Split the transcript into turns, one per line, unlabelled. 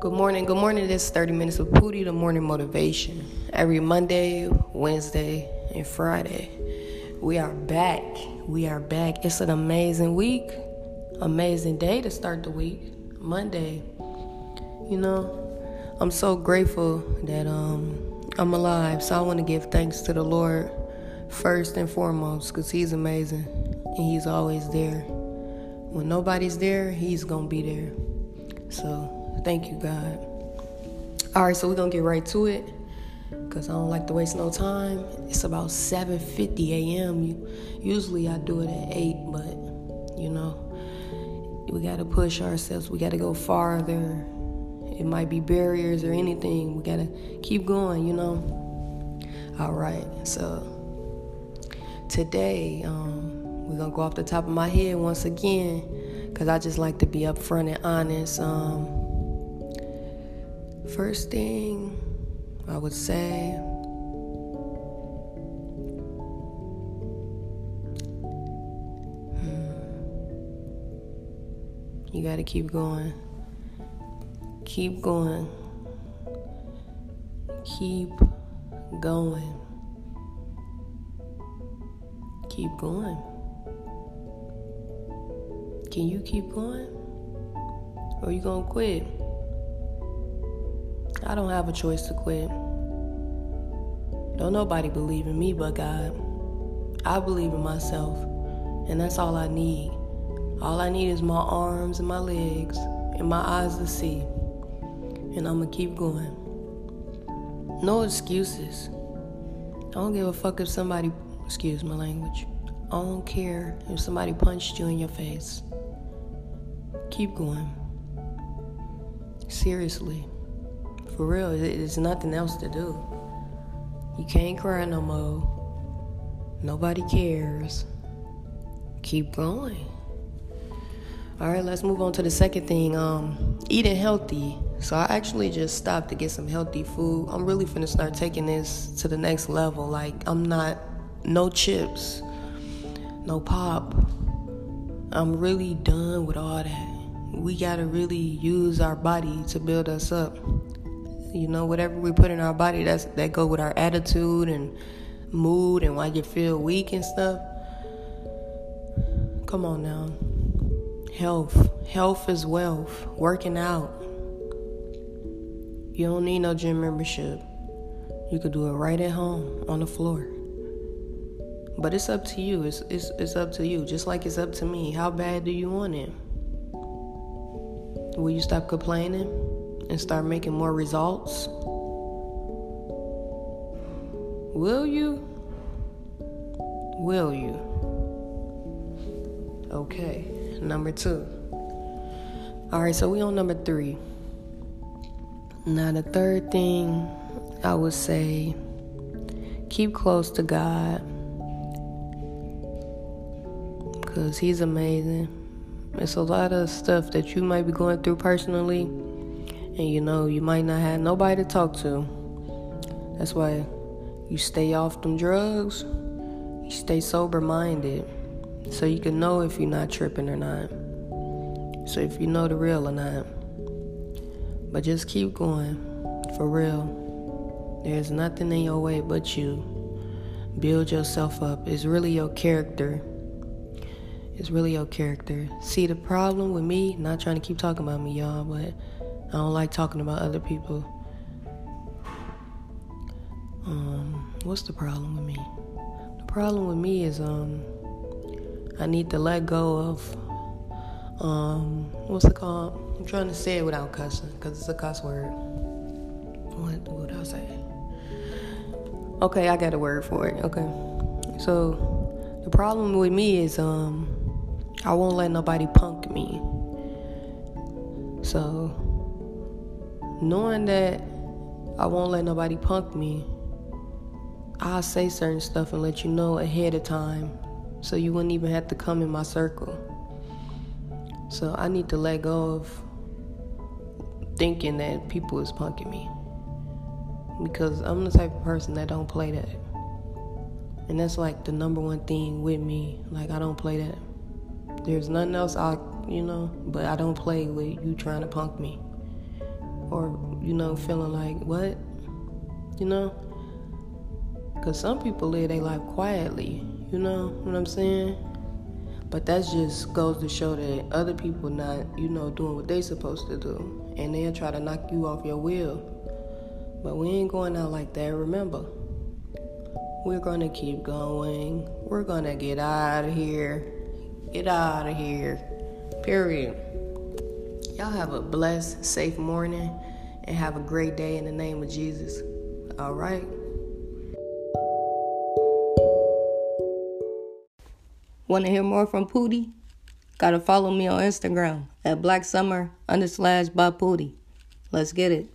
Good morning. Good morning. This is 30 Minutes with Pootie, the morning motivation. Every Monday, Wednesday, and Friday. We are back. We are back. It's an amazing week, amazing day to start the week. Monday. You know, I'm so grateful that um, I'm alive. So I want to give thanks to the Lord first and foremost because He's amazing and He's always there. When nobody's there, He's going to be there. So Thank you, God. All right, so we're gonna get right to it because I don't like to waste no time. It's about 7:50 a.m. Usually I do it at eight, but you know we gotta push ourselves. We gotta go farther. It might be barriers or anything. We gotta keep going. You know. All right, so today um, we're gonna go off the top of my head once again because I just like to be upfront and honest. Um, First thing I would say hmm, you got to keep going. Keep going. Keep going. Keep going. Can you keep going? Or you going to quit? I don't have a choice to quit. Don't nobody believe in me but God. I believe in myself, and that's all I need. All I need is my arms and my legs and my eyes to see. And I'm gonna keep going. No excuses. I don't give a fuck if somebody, excuse my language, I don't care if somebody punched you in your face. Keep going. Seriously. For real, there's nothing else to do. You can't cry no more. Nobody cares. Keep going. All right, let's move on to the second thing. Um, eating healthy. So I actually just stopped to get some healthy food. I'm really finna start taking this to the next level. Like I'm not no chips, no pop. I'm really done with all that. We gotta really use our body to build us up. You know, whatever we put in our body, that's that go with our attitude and mood and why you feel weak and stuff. Come on now. Health. Health is wealth. Working out. You don't need no gym membership. You could do it right at home on the floor. But it's up to you. It's, it's, it's up to you. Just like it's up to me. How bad do you want it? Will you stop complaining? And start making more results? Will you? Will you? Okay, number two. All right, so we on number three. Now, the third thing I would say keep close to God because He's amazing. It's a lot of stuff that you might be going through personally and you know you might not have nobody to talk to. That's why you stay off them drugs. You stay sober minded so you can know if you're not tripping or not. So if you know the real or not. But just keep going. For real. There's nothing in your way but you. Build yourself up. It's really your character. It's really your character. See the problem with me, not trying to keep talking about me, y'all, but I don't like talking about other people. Um, what's the problem with me? The problem with me is um, I need to let go of um, what's it called? I'm trying to say it without cussing because it's a cuss word. What would I say? Okay, I got a word for it. Okay, so the problem with me is um, I won't let nobody punk me. So knowing that I won't let nobody punk me, I'll say certain stuff and let you know ahead of time so you wouldn't even have to come in my circle. So I need to let go of thinking that people is punking me. Because I'm the type of person that don't play that. And that's like the number one thing with me. Like I don't play that. There's nothing else I you know, but I don't play with you trying to punk me or, you know, feeling like, what? You know? Because some people live their life quietly, you know what I'm saying? But that just goes to show that other people not, you know, doing what they supposed to do. And they'll try to knock you off your wheel. But we ain't going out like that, remember. We're gonna keep going. We're gonna get out of here. Get out of here. Period. Y'all have a blessed, safe morning and have a great day in the name of Jesus. All right. Want to hear more from Pootie? Gotta follow me on Instagram at Black Summer by Pootie. Let's get it.